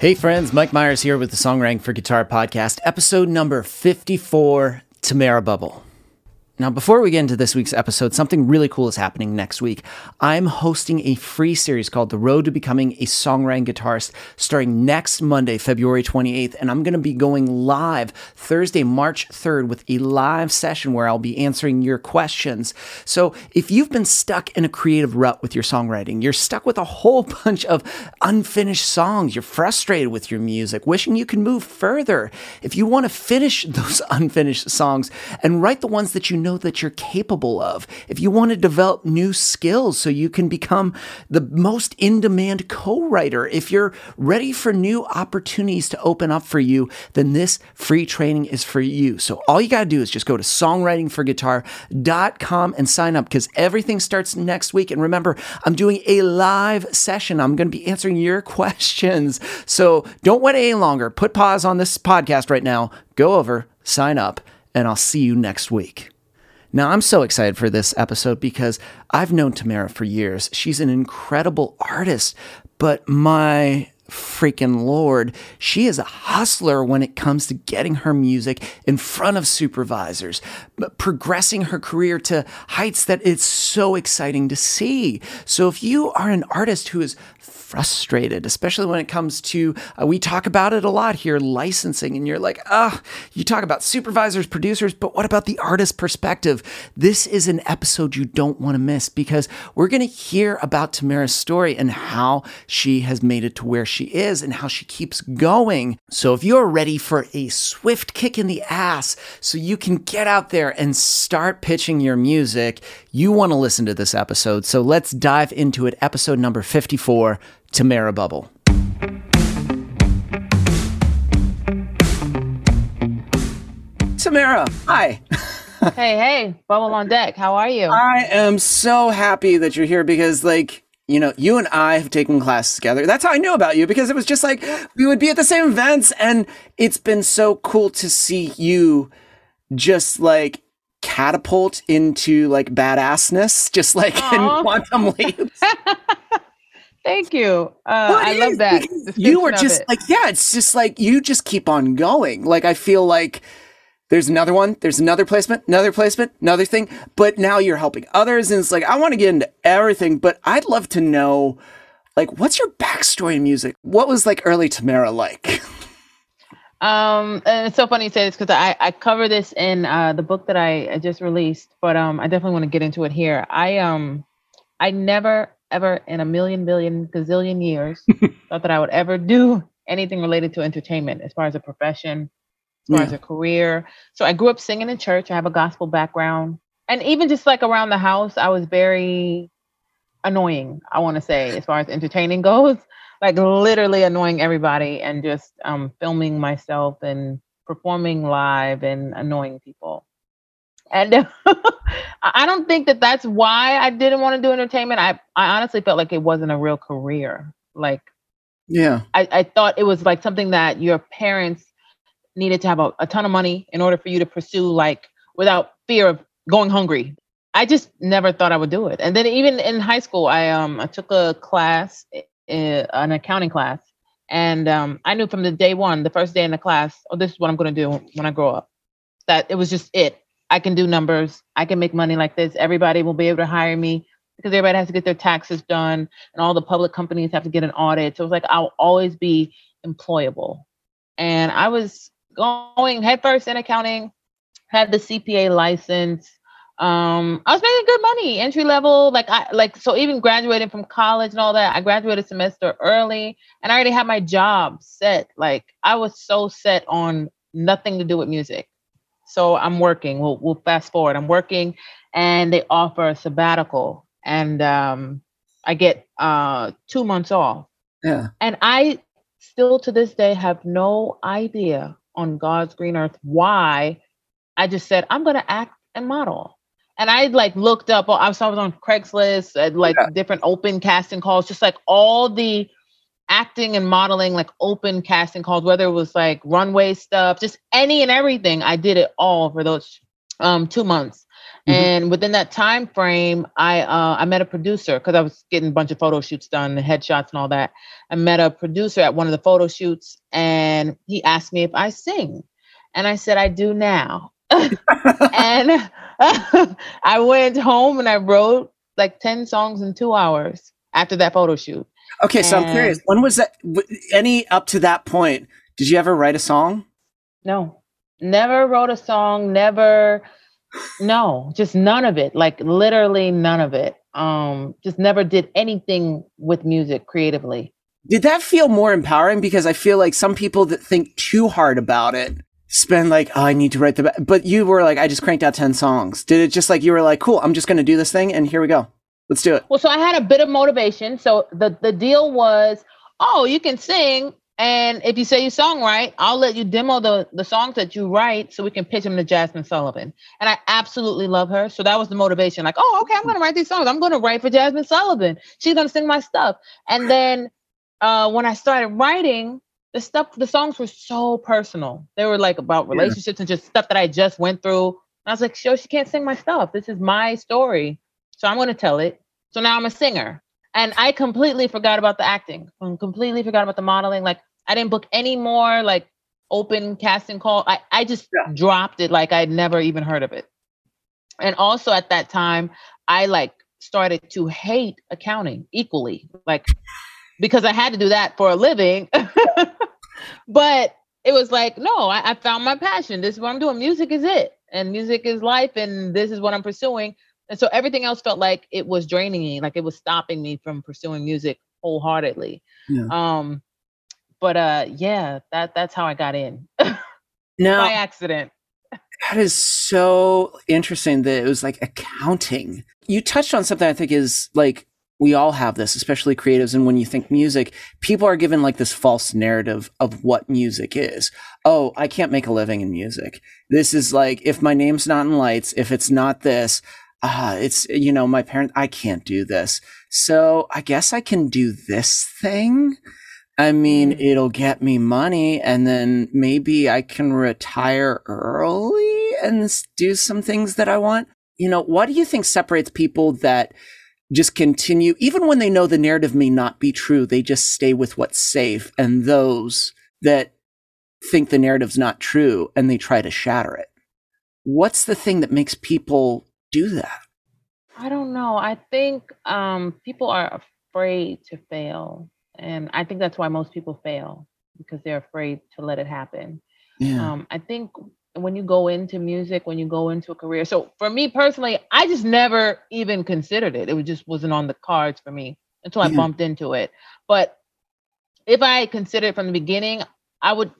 Hey friends, Mike Myers here with the Songwriting for Guitar podcast, episode number 54, Tamara Bubble. Now, before we get into this week's episode, something really cool is happening next week. I'm hosting a free series called The Road to Becoming a Songwriting Guitarist, starting next Monday, February 28th. And I'm going to be going live Thursday, March 3rd, with a live session where I'll be answering your questions. So, if you've been stuck in a creative rut with your songwriting, you're stuck with a whole bunch of unfinished songs, you're frustrated with your music, wishing you could move further, if you want to finish those unfinished songs and write the ones that you know know that you're capable of, if you want to develop new skills so you can become the most in demand co writer, if you're ready for new opportunities to open up for you, then this free training is for you. So all you got to do is just go to songwritingforguitar.com and sign up because everything starts next week. And remember, I'm doing a live session. I'm going to be answering your questions. So don't wait any longer. Put pause on this podcast right now. Go over, sign up, and I'll see you next week. Now, I'm so excited for this episode because I've known Tamara for years. She's an incredible artist, but my freaking lord, she is a hustler when it comes to getting her music in front of supervisors, progressing her career to heights that it's so exciting to see. So if you are an artist who is frustrated, especially when it comes to, uh, we talk about it a lot here, licensing, and you're like, ah, you talk about supervisors, producers, but what about the artist perspective? This is an episode you don't want to miss because we're going to hear about Tamara's story and how she has made it to where she is and how she keeps going. So if you're ready for a swift kick in the ass so you can get out there and start pitching your music, you want to listen to this episode. So let's dive into it. Episode number 54 Tamara Bubble. Tamara, hi. hey, hey, bubble on deck. How are you? I am so happy that you're here because, like, you know, you and I have taken classes together. That's how I knew about you because it was just like we would be at the same events, and it's been so cool to see you just like catapult into like badassness, just like Aww. in quantum leaps. Thank you. Uh, I love that. You were just like, yeah, it's just like you just keep on going. Like I feel like there's another one, there's another placement, another placement, another thing. But now you're helping others, and it's like I want to get into everything, but I'd love to know, like, what's your backstory in music? What was like early Tamara like? Um, and it's so funny you say this because I, I cover this in uh, the book that I, I just released, but um, I definitely want to get into it here. I um, I never ever in a million billion gazillion years thought that I would ever do anything related to entertainment as far as a profession, as far yeah. as a career. So I grew up singing in church. I have a gospel background. And even just like around the house, I was very annoying, I want to say, as far as entertaining goes. Like literally annoying everybody and just um, filming myself and performing live and annoying people. And I don't think that that's why I didn't want to do entertainment. I, I honestly felt like it wasn't a real career. Like, yeah, I, I thought it was like something that your parents needed to have a, a ton of money in order for you to pursue, like without fear of going hungry. I just never thought I would do it. And then even in high school, I um I took a class, an accounting class, and um, I knew from the day one, the first day in the class, oh, this is what I'm going to do when I grow up. That it was just it. I can do numbers. I can make money like this. Everybody will be able to hire me because everybody has to get their taxes done and all the public companies have to get an audit. So it was like I'll always be employable. And I was going headfirst in accounting, had the CPA license. Um, I was making good money, entry level. Like I like so even graduating from college and all that, I graduated semester early and I already had my job set. Like I was so set on nothing to do with music. So I'm working. We'll we'll fast forward. I'm working, and they offer a sabbatical, and um, I get uh, two months off. Yeah. And I still to this day have no idea on God's green earth why I just said I'm going to act and model. And I like looked up. I was, I was on Craigslist, like yeah. different open casting calls, just like all the acting and modeling like open casting calls, whether it was like runway stuff, just any and everything. I did it all for those um, two months. Mm-hmm. And within that time frame, I uh, I met a producer because I was getting a bunch of photo shoots done, headshots and all that. I met a producer at one of the photo shoots, and he asked me if I sing, and I said I do now. and I went home and I wrote like ten songs in two hours after that photo shoot. Okay, so and I'm curious. When was that? Any up to that point? Did you ever write a song? No, never wrote a song. Never no, just none of it. Like literally none of it. Um, just never did anything with music creatively. Did that feel more empowering? Because I feel like some people that think too hard about it spend like, oh, I need to write the, but you were like, I just cranked out 10 songs. Did it just like, you were like, cool, I'm just going to do this thing and here we go. Let's do it. Well, so I had a bit of motivation. So the, the deal was, oh, you can sing. And if you say your song right, I'll let you demo the, the songs that you write so we can pitch them to Jazmine Sullivan. And I absolutely love her. So that was the motivation. Like, oh, okay, I'm gonna write these songs. I'm gonna write for Jazmine Sullivan. She's gonna sing my stuff. And then uh, when I started writing, the stuff, the songs were so personal. They were like about relationships yeah. and just stuff that I just went through. And I was like, "Show, she can't sing my stuff. This is my story. So I'm gonna tell it. So now I'm a singer. And I completely forgot about the acting. I completely forgot about the modeling. Like I didn't book any more like open casting call. I, I just yeah. dropped it like I'd never even heard of it. And also at that time, I like started to hate accounting equally, like because I had to do that for a living. but it was like, no, I, I found my passion. This is what I'm doing. Music is it. And music is life. And this is what I'm pursuing. And so everything else felt like it was draining me, like it was stopping me from pursuing music wholeheartedly. Yeah. Um, but uh yeah that that's how i got in. No by accident. That is so interesting that it was like accounting. You touched on something i think is like we all have this especially creatives and when you think music people are given like this false narrative of what music is. Oh i can't make a living in music. This is like if my name's not in lights if it's not this ah, uh, it's, you know, my parent, I can't do this. So I guess I can do this thing. I mean, mm. it'll get me money and then maybe I can retire early and do some things that I want. You know, what do you think separates people that just continue, even when they know the narrative may not be true, they just stay with what's safe and those that think the narrative's not true and they try to shatter it? What's the thing that makes people do that? I don't know. I think um, people are afraid to fail and I think that's why most people fail because they're afraid to let it happen. Yeah. Um, I think when you go into music, when you go into a career, so for me personally, I just never even considered it. It just wasn't on the cards for me until I bumped into it. But if I considered it from the beginning, I would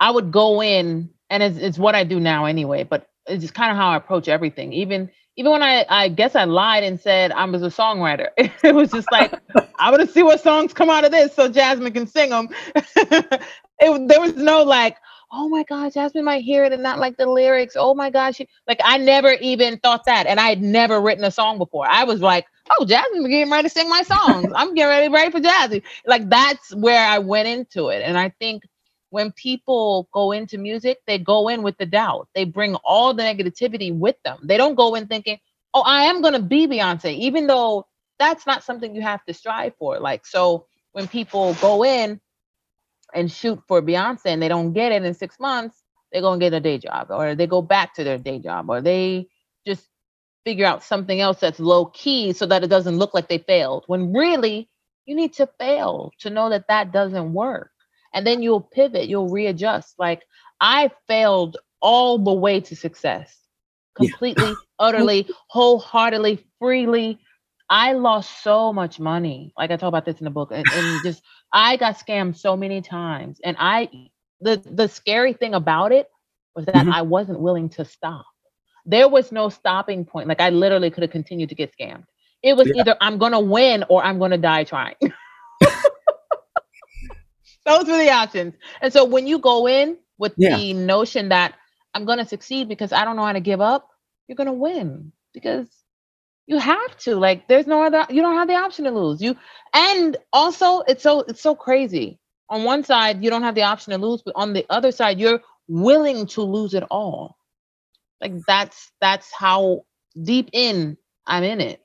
I would go in and it's, it's what I do now anyway, but it's just kind of how I approach everything. Even even when I, I guess I lied and said I was a songwriter, it was just like, I want to see what songs come out of this so Jazmine can sing them. it, there was no like, oh my God, Jazmine might hear it and not like the lyrics. Oh my God. She, like, I never even thought that. And I had never written a song before. I was like, oh, Jazmine's getting ready to sing my songs. I'm getting ready, ready for Jazzy. Like, that's where I went into it. And I think when people go into music, they go in with the doubt. They bring all the negativity with them. They don't go in thinking, oh, I am going to be Beyonce, even though that's not something you have to strive for. Like, so when people go in and shoot for Beyonce and they don't get it in six months, they go and get a day job or they go back to their day job or they just figure out something else that's low key so that it doesn't look like they failed. When really, you need to fail to know that that doesn't work and then you'll pivot, you'll readjust. Like I failed all the way to success, completely, yeah. utterly, wholeheartedly, freely. I lost so much money. Like I talk about this in the book, and, and just I got scammed so many times. And I, the the scary thing about it was that mm-hmm. I wasn't willing to stop. There was no stopping point. Like I literally could have continued to get scammed. It was yeah. either I'm gonna win or I'm gonna die trying. Those were the options. And so when you go in with yeah. the notion that I'm going to succeed because I don't know how to give up, you're going to win because you have to. Like there's no other you don't have the option to lose. You and also it's so it's so crazy. On one side, you don't have the option to lose, but on the other side, you're willing to lose it all. Like that's that's how deep in, I'm in it.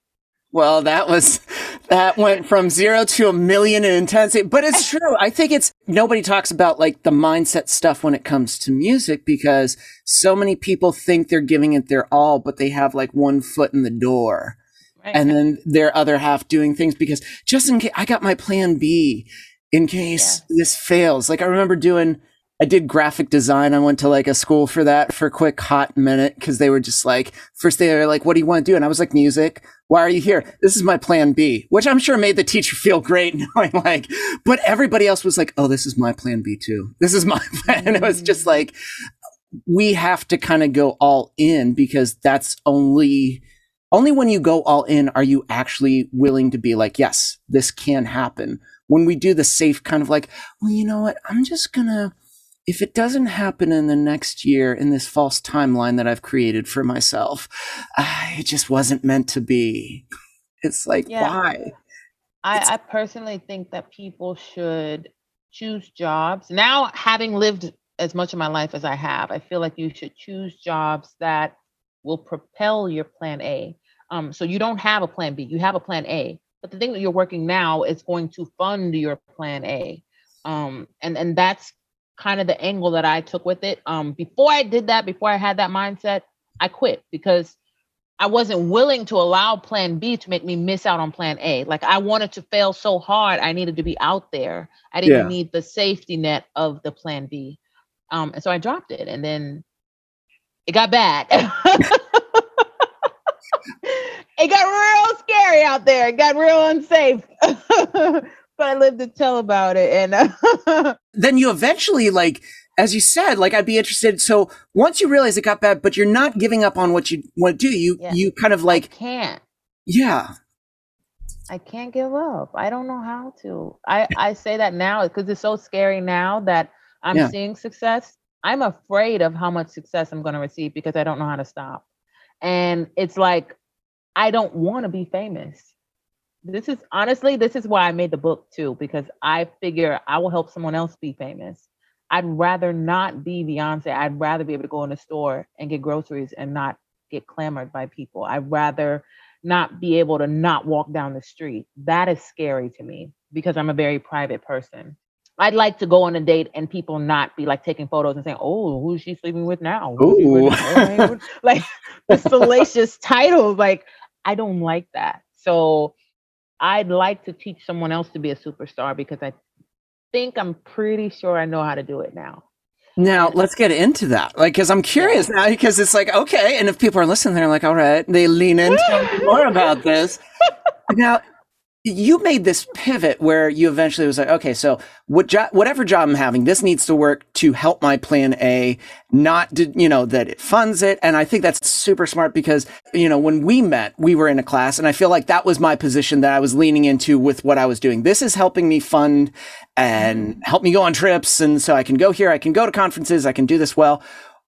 Well, that was that went from zero to a million in intensity. But it's true. I think it's nobody talks about like the mindset stuff when it comes to music because so many people think they're giving it their all, but they have like one foot in the door. Right. And then their other half doing things because just in case I got my plan B in case yeah. this fails. Like I remember doing I did graphic design. I went to like a school for that for a quick hot minute because they were just like, first they were like, what do you want to do? And I was like, music. Why are you here? This is my plan B, which I'm sure made the teacher feel great knowing like, but everybody else was like, oh, this is my plan B too. This is my plan. And it was just like, we have to kind of go all in because that's only, only when you go all in are you actually willing to be like, yes, this can happen. When we do the safe kind of like, well, you know what? I'm just going to, if it doesn't happen in the next year in this false timeline that I've created for myself, uh, it just wasn't meant to be. It's like, yeah. why? I, I personally think that people should choose jobs. Now, having lived as much of my life as I have, I feel like you should choose jobs that will propel your plan A. Um, so you don't have a plan B, you have a plan A. But the thing that you're working now is going to fund your plan A. Um, and, and that's kind of the angle that I took with it. Um, before I did that, before I had that mindset, I quit because I wasn't willing to allow plan B to make me miss out on plan A. Like I wanted to fail so hard, I needed to be out there. I didn't yeah. need the safety net of the plan B. Um, and so I dropped it and then it got bad. it got real scary out there. It got real unsafe. but I lived to tell about it. And then you eventually like, as you said, like I'd be interested. So once you realize it got bad, but you're not giving up on what you want to do, you yeah. you kind of like I can't. Yeah. I can't give up. I don't know how to. I I say that now because it's so scary now that I'm yeah. seeing success. I'm afraid of how much success I'm going to receive because I don't know how to stop. And it's like I don't want to be famous this is honestly this is why i made the book too because i figure i will help someone else be famous i'd rather not be beyonce i'd rather be able to go in the store and get groceries and not get clamored by people i'd rather not be able to not walk down the street that is scary to me because i'm a very private person I'd like to go on a date and people not be like taking photos and saying, "Oh, who's she sleeping with now?" Ooh. like the salacious title. Like I don't like that. So I'd like to teach someone else to be a superstar because I think I'm pretty sure I know how to do it now. Now let's get into that, like, because I'm curious now, because it's like okay, and if people are listening, they're like, all right, they lean in, tell me more about this. now, you made this pivot where you eventually was like, okay, so what jo- whatever job I'm having, this needs to work to help my plan A, not to, you know, that it funds it. And I think that's super smart because, you know, when we met, we were in a class and I feel like that was my position that I was leaning into with what I was doing. This is helping me fund and mm-hmm. help me go on trips. And so I can go here, I can go to conferences, I can do this well.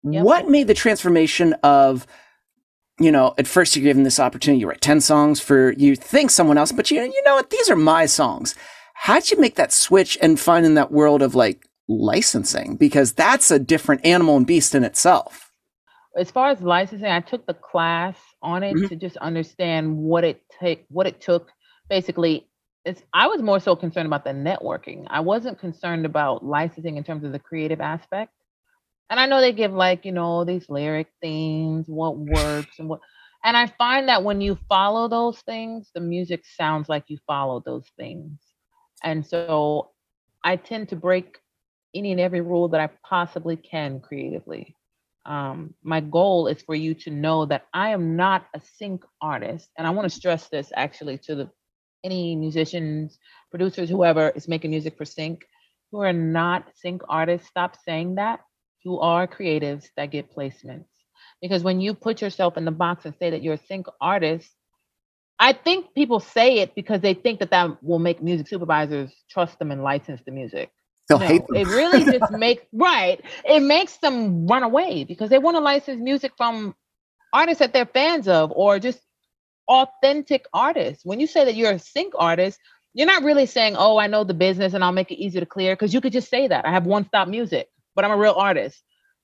Yep. What made the transformation of you know, at first you're given this opportunity, you write 10 songs for you think someone else, but you, you know what? These are my songs. How'd you make that switch and find in that world of like licensing? Because that's a different animal and beast in itself. As far as licensing, I took the class on it mm-hmm. to just understand what it take, what it took. Basically, it's I was more so concerned about the networking. I wasn't concerned about licensing in terms of the creative aspect and I know they give like, you know, these lyric themes, what works and what and I find that when you follow those things, the music sounds like you follow those things. And so I tend to break any and every rule that I possibly can creatively. Um, my goal is for you to know that I am not a sync artist. And I want to stress this actually to the any musicians, producers, whoever is making music for sync, who are not sync artists, stop saying that you are creatives that get placements. Because when you put yourself in the box and say that you're a sync artist, I think people say it because they think that that will make music supervisors trust them and license the music. They'll no, hate them. it really just makes right. It makes them run away because they want to license music from artists that they're fans of or just authentic artists. When you say that you're a sync artist, you're not really saying, "Oh, I know the business and I'll make it easy to clear." Because you could just say that I have one stop music but I'm a real artist.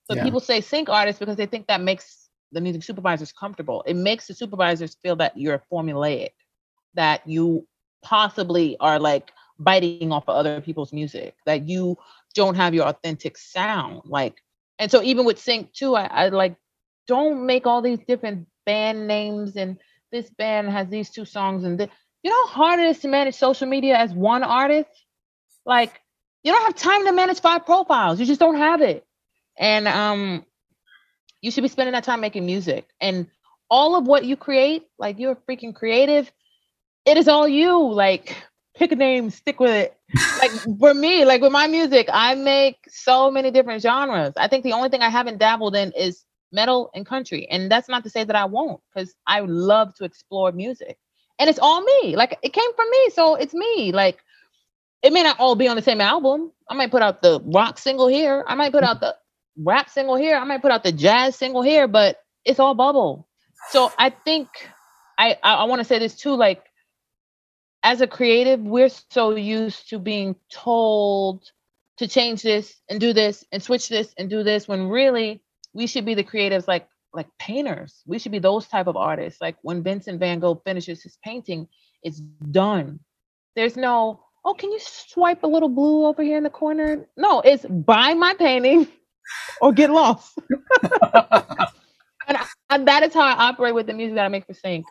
So yeah. people say sync artist because they think that makes the music supervisors comfortable. It makes the supervisors feel that you're formulaic, that you possibly are like biting off of other people's music, that you don't have your authentic sound. Like, and so even with sync too, I, I like don't make all these different band names and this band has these two songs and this. You know how hard it is to manage social media as one artist? Like, you don't have time to manage five profiles. You just don't have it. And um, you should be spending that time making music. And all of what you create, like you're freaking creative, it is all you. Like, pick a name, stick with it. like for me, like with my music, I make so many different genres. I think the only thing I haven't dabbled in is metal and country. And that's not to say that I won't, because I love to explore music. And it's all me. Like it came from me. So it's me. Like it may not all be on the same album. I might put out the rock single here. I might put out the rap single here. I might put out the jazz single here, but it's all bubble. So I think I I, I want to say this too. Like as a creative, we're so used to being told to change this and do this and switch this and do this when really we should be the creatives like like painters. We should be those type of artists. Like when Vincent Van Gogh finishes his painting, it's done. There's no, oh, can you swipe a little blue over here in the corner? No, it's buy my painting or get lost. and, I, and that is how I operate with the music that I make for Sync.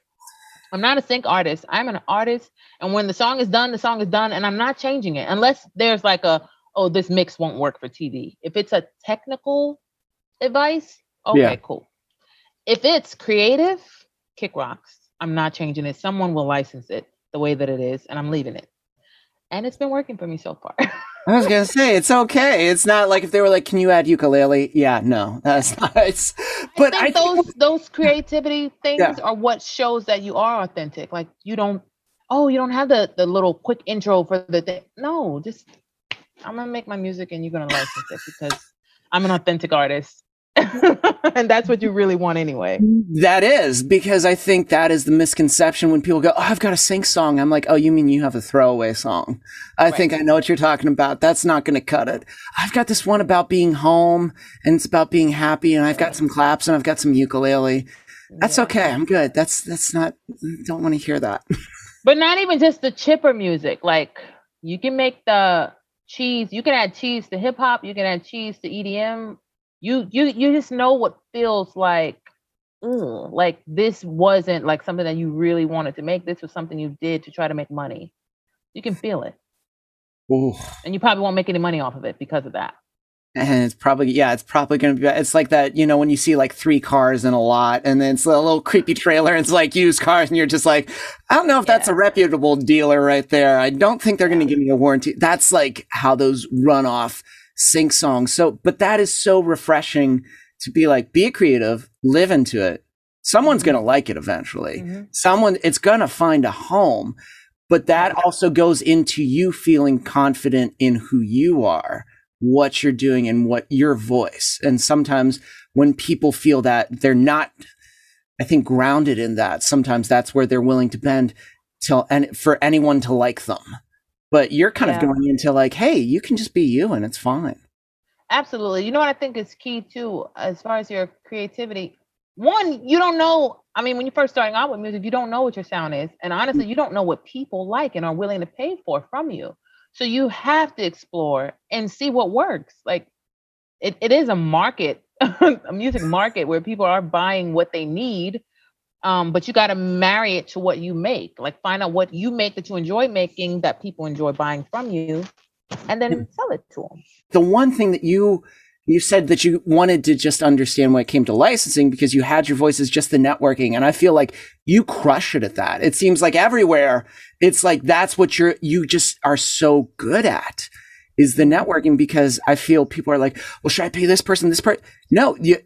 I'm not a sync artist. I'm an artist. And when the song is done, the song is done. And I'm not changing it unless there's like a, oh, this mix won't work for TV. If it's a technical advice, okay, yeah. cool. If it's creative, kick rocks. I'm not changing it. Someone will license it the way that it is, and I'm leaving it. And it's been working for me so far. I was gonna say it's okay. It's not like if they were like, "Can you add ukulele?" Yeah, no, that's not. It's, but I, think I those think, those creativity things yeah. are what shows that you are authentic. Like you don't, oh, you don't have the the little quick intro for the thing. No, just I'm gonna make my music and you're gonna license it because I'm an authentic artist. and that's what you really want anyway. That is because I think that is the misconception when people go, "Oh, I've got a sync song." I'm like, "Oh, you mean you have a throwaway song?" I right. think I know what you're talking about. That's not going to cut it. I've got this one about being home and it's about being happy and I've got some claps and I've got some ukulele. That's yeah. okay. I'm good. That's that's not don't want to hear that. but not even just the chipper music. Like you can make the cheese, you can add cheese to hip hop, you can add cheese to EDM you you you just know what feels like mm, like this wasn't like something that you really wanted to make. This was something you did to try to make money. You can feel it. Ooh. and you probably won't make any money off of it because of that. And it's probably yeah it's probably gonna be it's like that you know when you see like three cars in a lot and then it's a little creepy trailer and it's like used cars and you're just like i don't know if that's a reputable dealer right there. I don't think they're gonna give me a warranty. That's like how those run off sync songs. So, but that is so refreshing to be like, be creative, live into it. Someone's mm-hmm. going to like it eventually. Mm-hmm. Someone, it's going to find a home. But that also goes into you feeling confident in who you are, what you're doing, and what your voice. And sometimes when people feel that they're not, I think, grounded in that, sometimes that's where they're willing to bend till and for anyone to like them. But you're kind yeah. of going into like, hey, you can just be you and it's fine. Absolutely. You know what I think is key too, as far as your creativity. One, you don't know. I mean, when you're first starting out with music, you don't know what your sound is. And honestly, mm-hmm. you don't know what people like and are willing to pay for from you. So you have to explore and see what works. Like it, it is a market, a music market where people are buying what they need um, but you got to marry it to what you make. Like find out what you make that you enjoy making that people enjoy buying from you, and then sell it to them. The one thing that you you said that you wanted to just understand when it came to licensing because you had your voice as just the networking, and I feel like you crush it at that. It seems like everywhere it's like that's what you're you just are so good at is the networking because I feel people are like, well, should I pay this person, this part? No, you,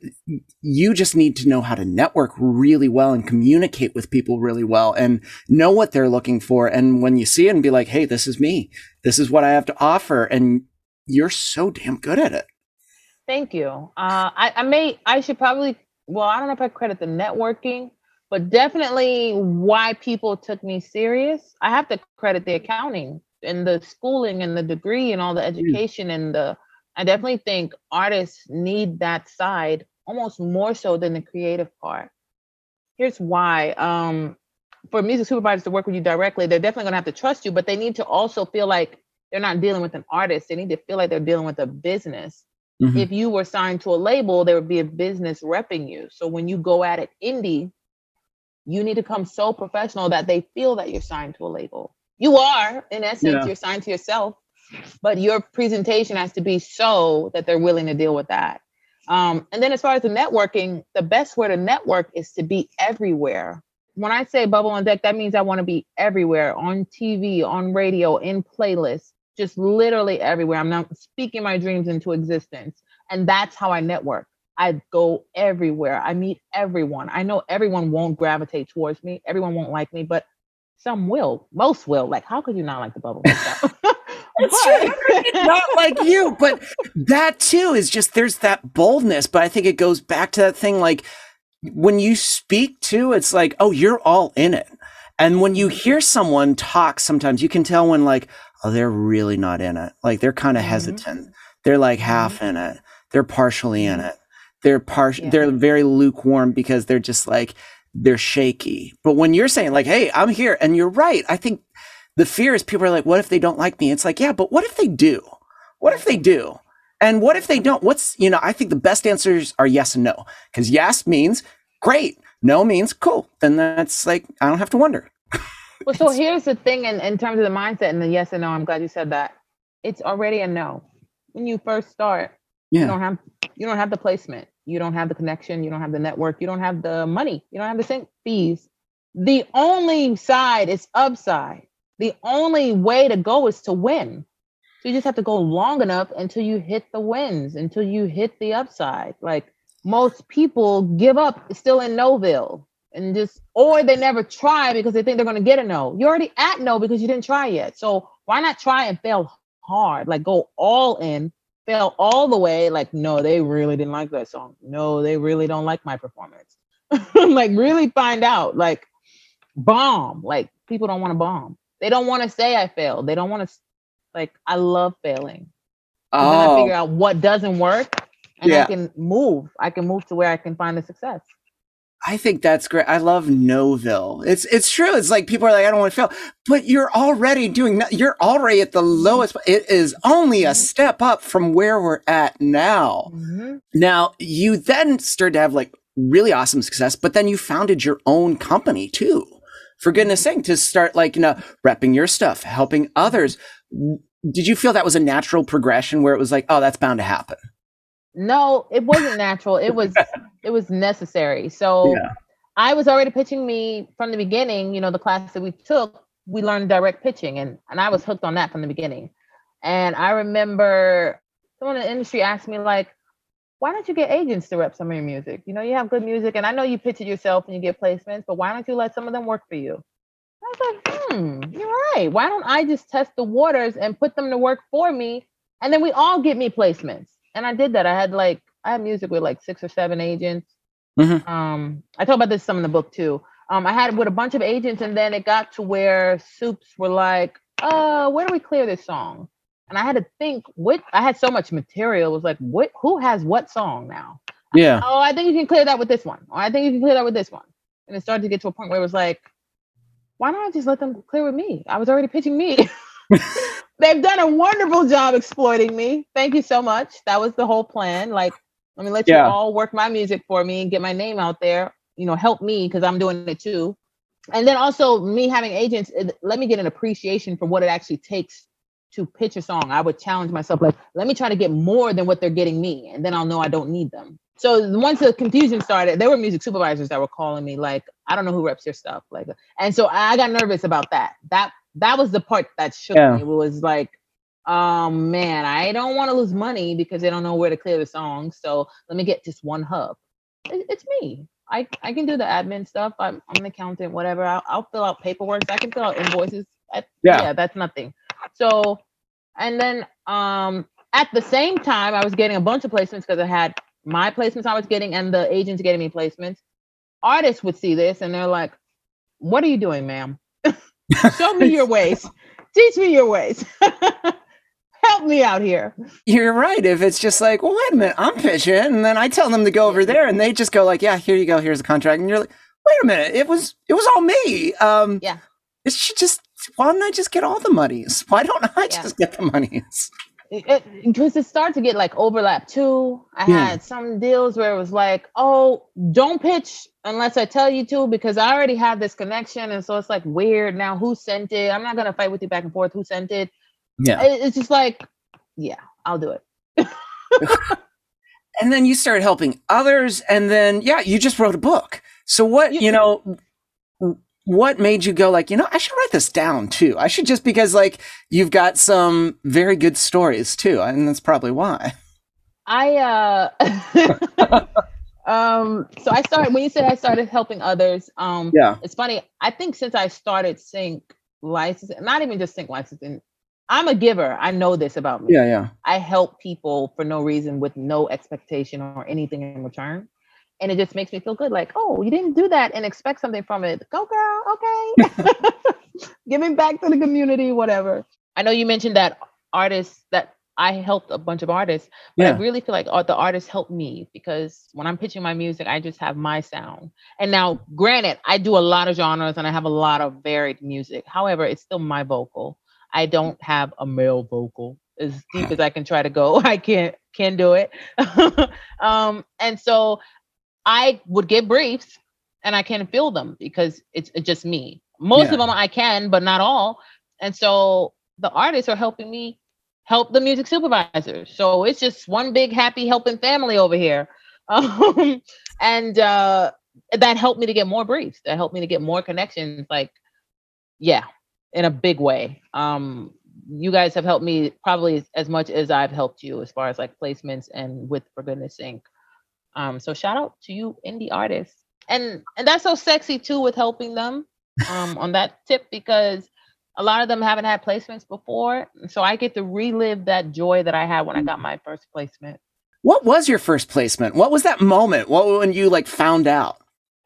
you just need to know how to network really well and communicate with people really well and know what they're looking for. And when you see it and be like, Hey, this is me. This is what I have to offer. And you're so damn good at it. Thank you. Uh, I, I may, I should probably, well, I don't know if I credit the networking, but definitely why people took me serious. I have to credit the accounting and the schooling and the degree and all the mm. education and the I definitely think artists need that side almost more so than the creative part. Here's why. Um, for music supervisors to work with you directly, they're definitely going to have to trust you, but they need to also feel like they're not dealing with an artist. They need to feel like they're dealing with a business. Mm-hmm. If you were signed to a label, there would be a business repping you. So when you go at it indie, you need to come so professional that they feel that you're signed to a label. You are, in essence, yeah. you're signed to yourself, but your presentation has to be so that they're willing to deal with that. Um, and then as far as the networking, the best way to network is to be everywhere. When I say bubble on deck, that means I want to be everywhere on TV, on radio, in playlists, just literally everywhere. I'm not speaking my dreams into existence. And that's how I network. I go everywhere. I meet everyone. I know everyone won't gravitate towards me. Everyone won't like me, but some will. Most will. Like, how could you not like the bubble? it's true. not like you, but that too is just there's that boldness. But I think it goes back to that thing like when you speak to, it's like, oh, you're all in it. And when you hear someone talk, sometimes you can tell when like, oh, they're really not in it. Like they're kind of mm-hmm. hesitant. They're like half mm-hmm. in it. They're partially in it. They're partial. Yeah. They're very lukewarm because they're just like they're shaky. But when you're saying like, "Hey, I'm here," and you're right, I think the fear is people are like, "What if they don't like me?" It's like, yeah, but what if they do? What if they do? And what if they don't? What's you know? I think the best answers are yes and no because yes means great, no means cool. Then that's like I don't have to wonder. well, so here's the thing in, in terms of the mindset and the yes and no. I'm glad you said that. It's already a no when you first start. Yeah. You don't have you don't have the placement you don't have the connection, you don't have the network, you don't have the money, you don't have the sync fees. The only side is upside. The only way to go is to win. So you just have to go long enough until you hit the wins, until you hit the upside. Like most people give up still in Noville and just, or they never try because they think they're going to get a no. You're already at no because you didn't try yet. So why not try and fail hard? Like go all in fell all the way like no they really didn't like that song. No they really don't like my performance. Like really find out like bomb. Like people don't want to bomb. They don't want to say i failed. They don't want to like i love failing. Oh. then i oh. figure out what doesn't work and yeah. i can move. I can move to where i can find the success I think that's great. I love Noville. It's it's true. It's like people are like, I don't want to fail, but you're already doing. You're already at the lowest. It is only a mm-hmm. step up from where we're at now. Mm-hmm. Now you then started to have like really awesome success, but then you founded your own company too. For goodness mm-hmm. sake, to start like you know repping your stuff, helping others. Did you feel that was a natural progression where it was like, oh, that's bound to happen? No, it wasn't natural. It was it was necessary. So yeah. I was already pitching me from the beginning. You know, the class that we took, we learned direct pitching, and and I was hooked on that from the beginning. And I remember someone in the industry asked me like, "Why don't you get agents to rep some of your music? You know, you have good music, and I know you pitch it yourself and you get placements, but why don't you let some of them work for you?" I was like, "Hmm, you're right. Why don't I just test the waters and put them to work for me, and then we all get me placements?" and I did that. I had like I had music with like six or seven agents. Mm-hmm. Um, I talk about this some in the book too. Um, I had it with a bunch of agents, and then it got to where soups were like, "Uh, where do we clear this song?" And I had to think. What I had so much material it was like, what? Who has what song now? Yeah. oh, I think you can clear that with this one. Or I think you can clear that with this one. And it started to get to a point where it was like, why don't I just let them clear with me? I was already pitching me. They've done a wonderful job exploiting me. Thank you so much. That was the whole plan. Like, let me let yeah. you all work my music for me and get my name out there. You know, help me because I'm doing it too. And then also me having agents, it, let me get an appreciation for what it actually takes to pitch a song. I would challenge myself, like, let me try to get more than what they're getting me, and then I'll know I don't need them. So once the confusion started, there were music supervisors that were calling me, like, I don't know who reps your stuff, like, and so I got nervous about that. That that was the part that shook yeah. me. It was like, um, man, I don't want to lose money because they don't know where to clear the song. So let me get just one hub. It, it's me. I, I can do the admin stuff. I'm, I'm an accountant, whatever. I'll, I'll fill out paperwork. I can fill out invoices. I, yeah. yeah, that's nothing. So, and then um, at the same time, I was getting a bunch of placements because I had my placements I was getting and the agents getting me placements. Artists would see this and they're like, "What are you doing, ma'am? Show me your ways. Teach me your ways. help me out here. You're right. If it's just like, well, wait a minute, I'm pitching, and then I tell them to go over there, and they just go like, yeah, here you go, here's the contract, and you're like, wait a minute, it was it was all me. Um, yeah. It should just. Why don't I just get all the monies? Why don't I yeah. just get the monies? because it, it, started to get like overlap too. I yeah. had some deals where it was like, oh, don't pitch unless I tell you to because I already have this connection, and so it's like weird. Now who sent it? I'm not gonna fight with you back and forth. Who sent it? Yeah, it's just like, yeah, I'll do it. and then you started helping others, and then yeah, you just wrote a book. So what you, you know? what made you go like, you know, I should write this down too. I should just because like you've got some very good stories too, and that's probably why. I uh um so I started when you said I started helping others, um yeah, it's funny. I think since I started sync licensing, not even just sync licensing, I'm a giver. I know this about me. Yeah, yeah. I help people for no reason with no expectation or anything in return and it just makes me feel good like oh you didn't do that and expect something from it go girl okay giving back to the community whatever i know you mentioned that artists that i helped a bunch of artists but yeah. i really feel like the artists helped me because when i'm pitching my music i just have my sound and now granted i do a lot of genres and i have a lot of varied music however it's still my vocal i don't have a male vocal as deep as i can try to go i can't can do it um and so I would get briefs and I can fill them because it's, it's just me. Most yeah. of them I can, but not all. And so the artists are helping me help the music supervisors. So it's just one big happy helping family over here. Um, and uh, that helped me to get more briefs. That helped me to get more connections. Like, yeah, in a big way. Um, you guys have helped me probably as much as I've helped you as far as like placements and with For Goodness Sync Um, so shout out to you indie artists. And and that's so sexy too with helping them um, on that tip because a lot of them haven't had placements before. So I get to relive that joy that I had when I got my first placement. What was your first placement? What was that moment? What when you like found out?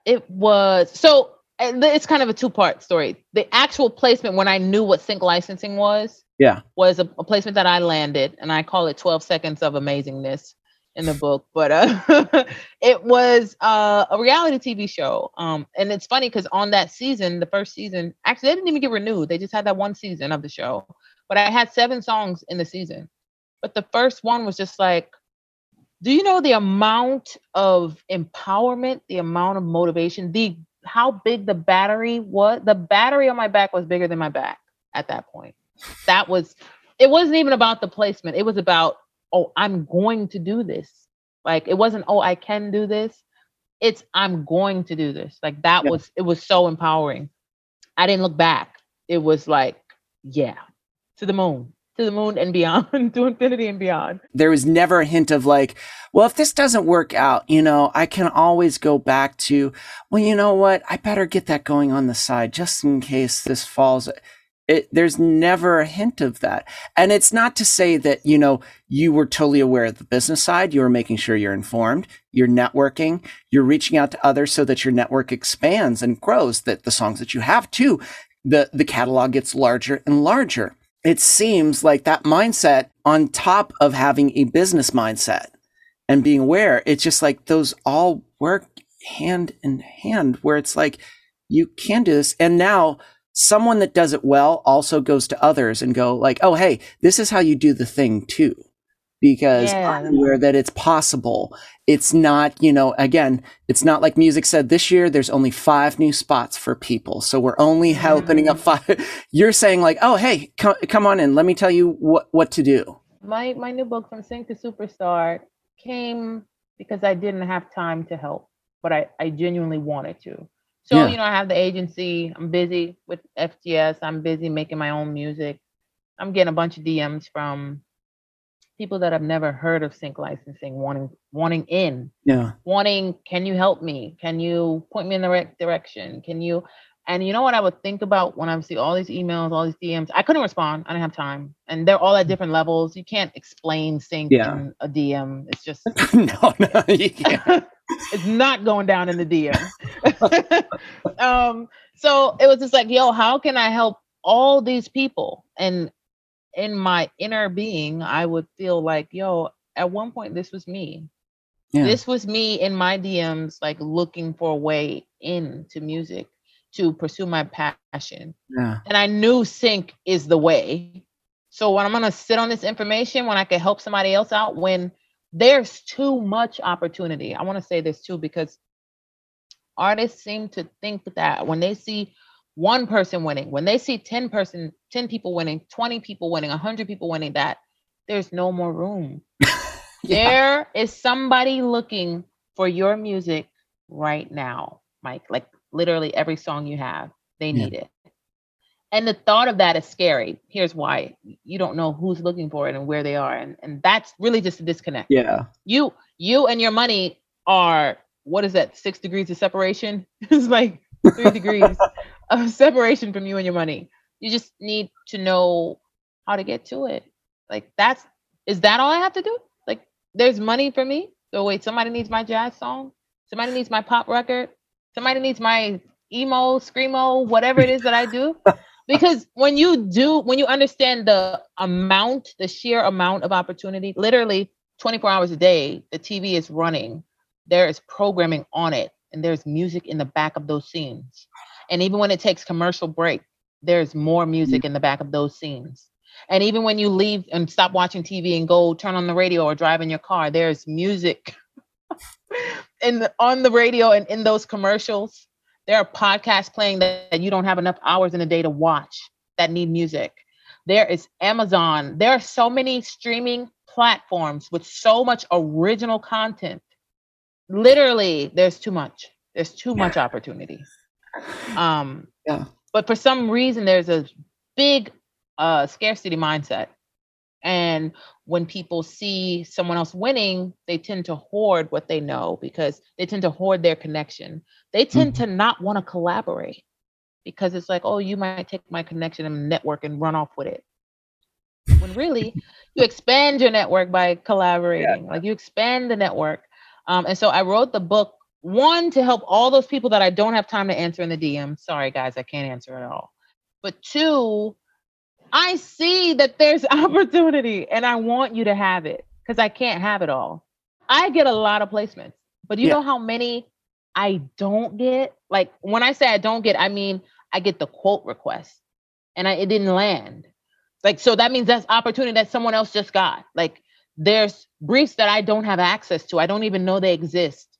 It was so it's kind of a two part story. The actual placement when I knew what sync licensing was, yeah, was a, a placement that I landed, and I call it 12 seconds of amazingness in the book, but uh, it was uh, a reality TV show. Um, and it's funny because on that season, the first season, actually, they didn't even get renewed. They just had that one season of the show. But I had seven songs in the season. But the first one was just like, do you know the amount of empowerment, the amount of motivation, the how big the battery was? The battery on my back was bigger than my back at that point. That was it wasn't even about the placement. It was about oh, I'm going to do this. Like it wasn't, oh, I can do this. It's I'm going to do this. Like that yeah. was it was so empowering. I didn't look back. It was like, yeah, to the moon, to the moon and beyond, to infinity and beyond. There was never a hint of like, well, if this doesn't work out, you know, I can always go back to, well, you know what? I better get that going on the side just in case this falls. It, there's never a hint of that. And it's not to say that, you know, you were totally aware of the business side. You were making sure you're informed, you're networking, you're reaching out to others so that your network expands and grows, that the songs that you have too, the, the catalog gets larger and larger. It seems like that mindset on top of having a business mindset and being aware, it's just like those all work hand in hand where it's like, you can do this. And now someone that does it well also goes to others and go like, oh, hey, this is how you do the thing too. Because yeah. I'm aware that it's possible. It's not, you know, again, it's not like music said this year, there's only five new spots for people. So we're only mm-hmm. opening up five. You're saying like, oh, hey, come, come on in. Let me tell you what, what to do. My, my new book from Sync to Superstar came because I didn't have time to help, but I, I genuinely wanted to. So, yeah. you know, I have the agency. I'm busy with FGS. I'm busy making my own music. I'm getting a bunch of DMs from people that have never heard of sync licensing wanting wanting in. Yeah. Wanting, can you help me? Can you point me in the right direction? Can you and you know what I would think about when I see all these emails, all these DMs? I couldn't respond. I didn't have time. And they're all at different levels. You can't explain sync yeah. in a DM. It's just no, no, you can't. it's not going down in the DM. um, so it was just like, yo, how can I help all these people? And in my inner being, I would feel like, yo, at one point this was me. Yeah. This was me in my DMs, like looking for a way into music to pursue my passion. Yeah. And I knew sync is the way. So when I'm gonna sit on this information, when I can help somebody else out, when there's too much opportunity. I want to say this too because artists seem to think that when they see one person winning, when they see 10 person, 10 people winning, 20 people winning, 100 people winning, that there's no more room. yeah. There is somebody looking for your music right now, Mike. Like literally every song you have, they need yeah. it. And the thought of that is scary. Here's why. You don't know who's looking for it and where they are. And, and that's really just a disconnect. Yeah. You you and your money are what is that, six degrees of separation? it's like three degrees of separation from you and your money. You just need to know how to get to it. Like that's is that all I have to do? Like there's money for me. So wait, somebody needs my jazz song, somebody needs my pop record, somebody needs my emo, screamo, whatever it is that I do. because when you do, when you understand the amount, the sheer amount of opportunity, literally 24 hours a day, the TV is running. There is programming on it, and there's music in the back of those scenes. And even when it takes commercial break, there's more music mm-hmm. in the back of those scenes. And even when you leave and stop watching TV and go turn on the radio or drive in your car, there's music in the, on the radio and in those commercials. There are podcasts playing that, that you don't have enough hours in a day to watch that need music. There is Amazon. There are so many streaming platforms with so much original content. Literally, there's too much. There's too much opportunity. Um, yeah. But for some reason, there's a big uh, scarcity mindset. And when people see someone else winning, they tend to hoard what they know because they tend to hoard their connection. They tend mm-hmm. to not want to collaborate because it's like, oh, you might take my connection and network and run off with it. When really, you expand your network by collaborating. Yeah. Like you expand the network. Um, and so I wrote the book one to help all those people that I don't have time to answer in the DM. Sorry, guys, I can't answer at all. But two, I see that there's opportunity and I want you to have it because I can't have it all. I get a lot of placements, but you yeah. know how many I don't get? Like when I say I don't get, I mean I get the quote request and I, it didn't land. Like, so that means that's opportunity that someone else just got. Like, there's briefs that I don't have access to. I don't even know they exist.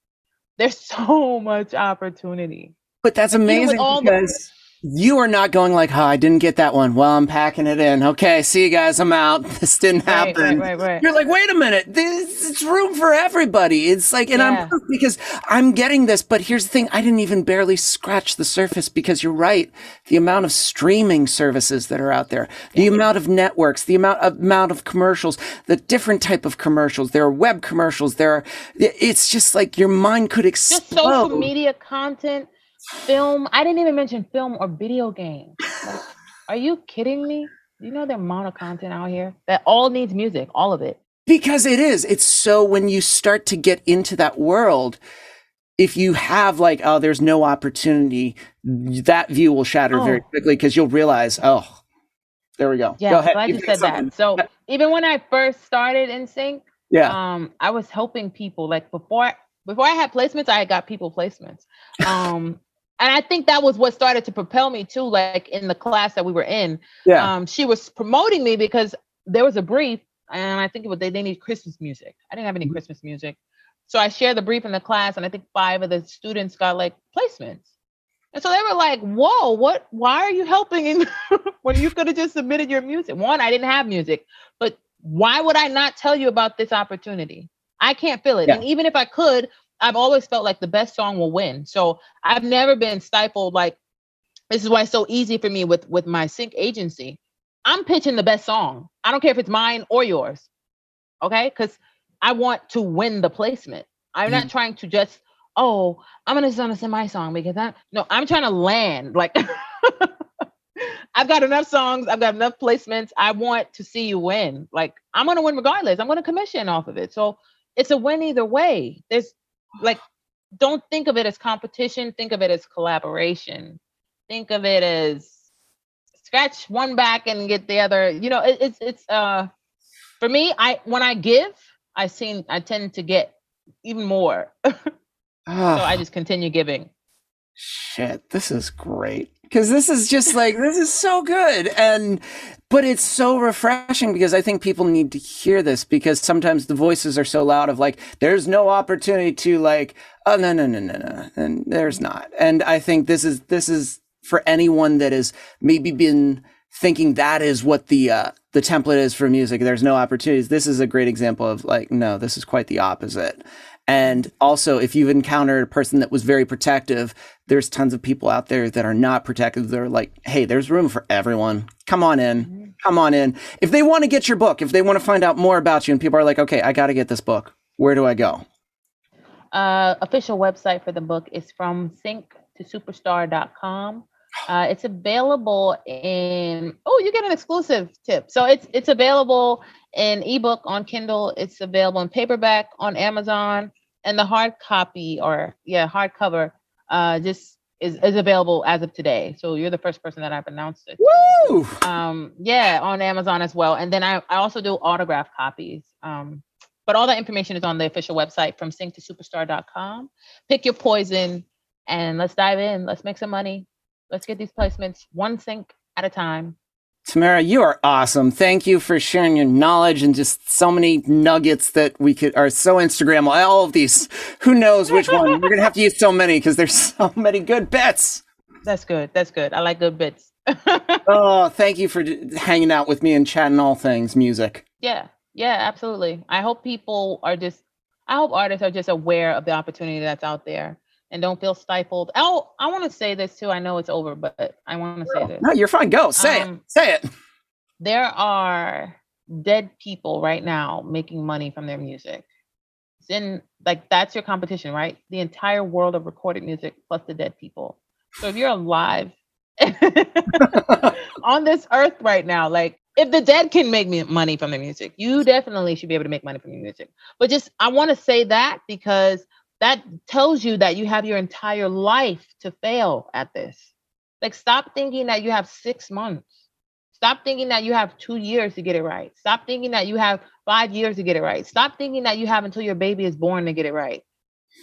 There's so much opportunity. But that's amazing because you are not going like, "Huh, I didn't get that one." Well, I'm packing it in. Okay, see you guys. I'm out. This didn't happen. Right, right, right, You're like, wait a minute. This it's room for everybody. It's like, and yeah. I'm because I'm getting this. But here's the thing: I didn't even barely scratch the surface because you're right. The amount of streaming services that are out there, the yeah. amount of networks, the amount of, amount of commercials, the different type of commercials. There are web commercials. There are. It's just like your mind could explode. Just social media content film. I didn't even mention film or video games. Like, are you kidding me? You know the amount of content out here that all needs music, all of it. Because it is. It's so when you start to get into that world, if you have like, oh, there's no opportunity, that view will shatter oh. very quickly because you'll realize, oh, there we go. Yeah, go ahead. glad you, you said something. that. So even when I first started in sync, yeah, um, I was helping people. Like before, before I had placements, I got people placements. Um, and I think that was what started to propel me too. Like in the class that we were in, yeah. Um, she was promoting me because there was a brief, and I think it was they, they need Christmas music. I didn't have any mm-hmm. Christmas music, so I shared the brief in the class, and I think five of the students got like placements. And so they were like, "Whoa, what? Why are you helping when you could have just submitted your music?" One, I didn't have music, but why would I not tell you about this opportunity? I can't feel it, yeah. and even if I could, I've always felt like the best song will win. So I've never been stifled. Like this is why it's so easy for me with with my sync agency. I'm pitching the best song. I don't care if it's mine or yours. Okay, because I want to win the placement. I'm mm. not trying to just oh I'm gonna sing my song because I no I'm trying to land like. I've got enough songs. I've got enough placements. I want to see you win. Like I'm gonna win regardless. I'm gonna commission off of it. So it's a win either way. There's like don't think of it as competition think of it as collaboration think of it as scratch one back and get the other. You know, it, it's it's uh for me. I when I give, I seem I tend to get even more. so I just continue giving. Shit, this is great because this is just like this is so good. And but it's so refreshing because i think people need to hear this because sometimes the voices are so loud of like there's no opportunity to like oh no no no no no and there's not. And i think this is this is for anyone that has maybe been thinking that is what the uh, the template is for music. There's no opportunities. This is a great example of like no this is quite the opposite and also, if you've encountered a person that was very protective, there's tons of people out there that are not protective. They're like, hey, there's room for everyone. Come on in. Mm-hmm. Come on in. If they want to get your book, if they want to find out more about you, and people are like, okay, I got to get this book, where do I go? Uh, official website for the book is from sync to superstar.com. Uh, it's available in oh, you get an exclusive tip. So it's it's available in ebook on Kindle. It's available in paperback on Amazon, and the hard copy or yeah, hardcover uh, just is, is available as of today. So you're the first person that I've announced it. Woo! Um, yeah, on Amazon as well. And then I, I also do autograph copies. Um, but all that information is on the official website from sync2superstar.com. Pick your poison and let's dive in. Let's make some money. Let's get these placements one sync at a time. Tamara, you are awesome. Thank you for sharing your knowledge and just so many nuggets that we could are so Instagram. All of these, who knows which one? We're gonna have to use so many because there's so many good bits. That's good. That's good. I like good bits. oh, thank you for hanging out with me and chatting all things music. Yeah, yeah, absolutely. I hope people are just. I hope artists are just aware of the opportunity that's out there and don't feel stifled. Oh, I want to say this too. I know it's over, but I want to say this. No, you're fine. Go say um, it. Say it. There are dead people right now making money from their music. It's in like that's your competition, right? The entire world of recorded music plus the dead people. So if you're alive on this earth right now, like if the dead can make me money from their music, you definitely should be able to make money from your music. But just I want to say that because that tells you that you have your entire life to fail at this. Like, stop thinking that you have six months. Stop thinking that you have two years to get it right. Stop thinking that you have five years to get it right. Stop thinking that you have until your baby is born to get it right.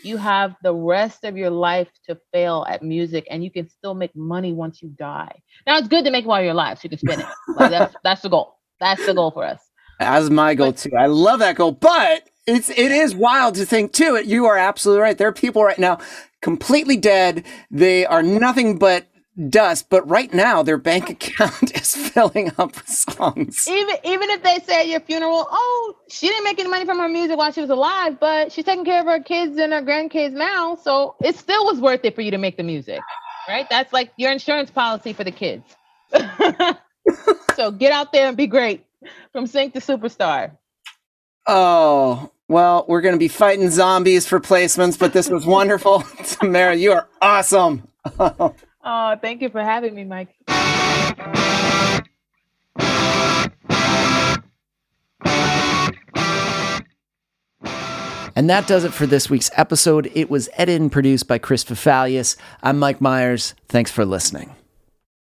You have the rest of your life to fail at music, and you can still make money once you die. Now, it's good to make while you're alive, so you can spend it. Like that's that's the goal. That's the goal for us. As my goal too. I love that goal, but it's it is wild to think too. You are absolutely right. There are people right now completely dead. They are nothing but dust. But right now, their bank account is filling up with songs. Even even if they say at your funeral, oh, she didn't make any money from her music while she was alive, but she's taking care of her kids and her grandkids now, so it still was worth it for you to make the music, right? That's like your insurance policy for the kids. so get out there and be great from Sync to Superstar. Oh, well, we're going to be fighting zombies for placements, but this was wonderful. Tamara, you are awesome. oh, thank you for having me, Mike. And that does it for this week's episode. It was edited and produced by Chris Fafalius. I'm Mike Myers. Thanks for listening.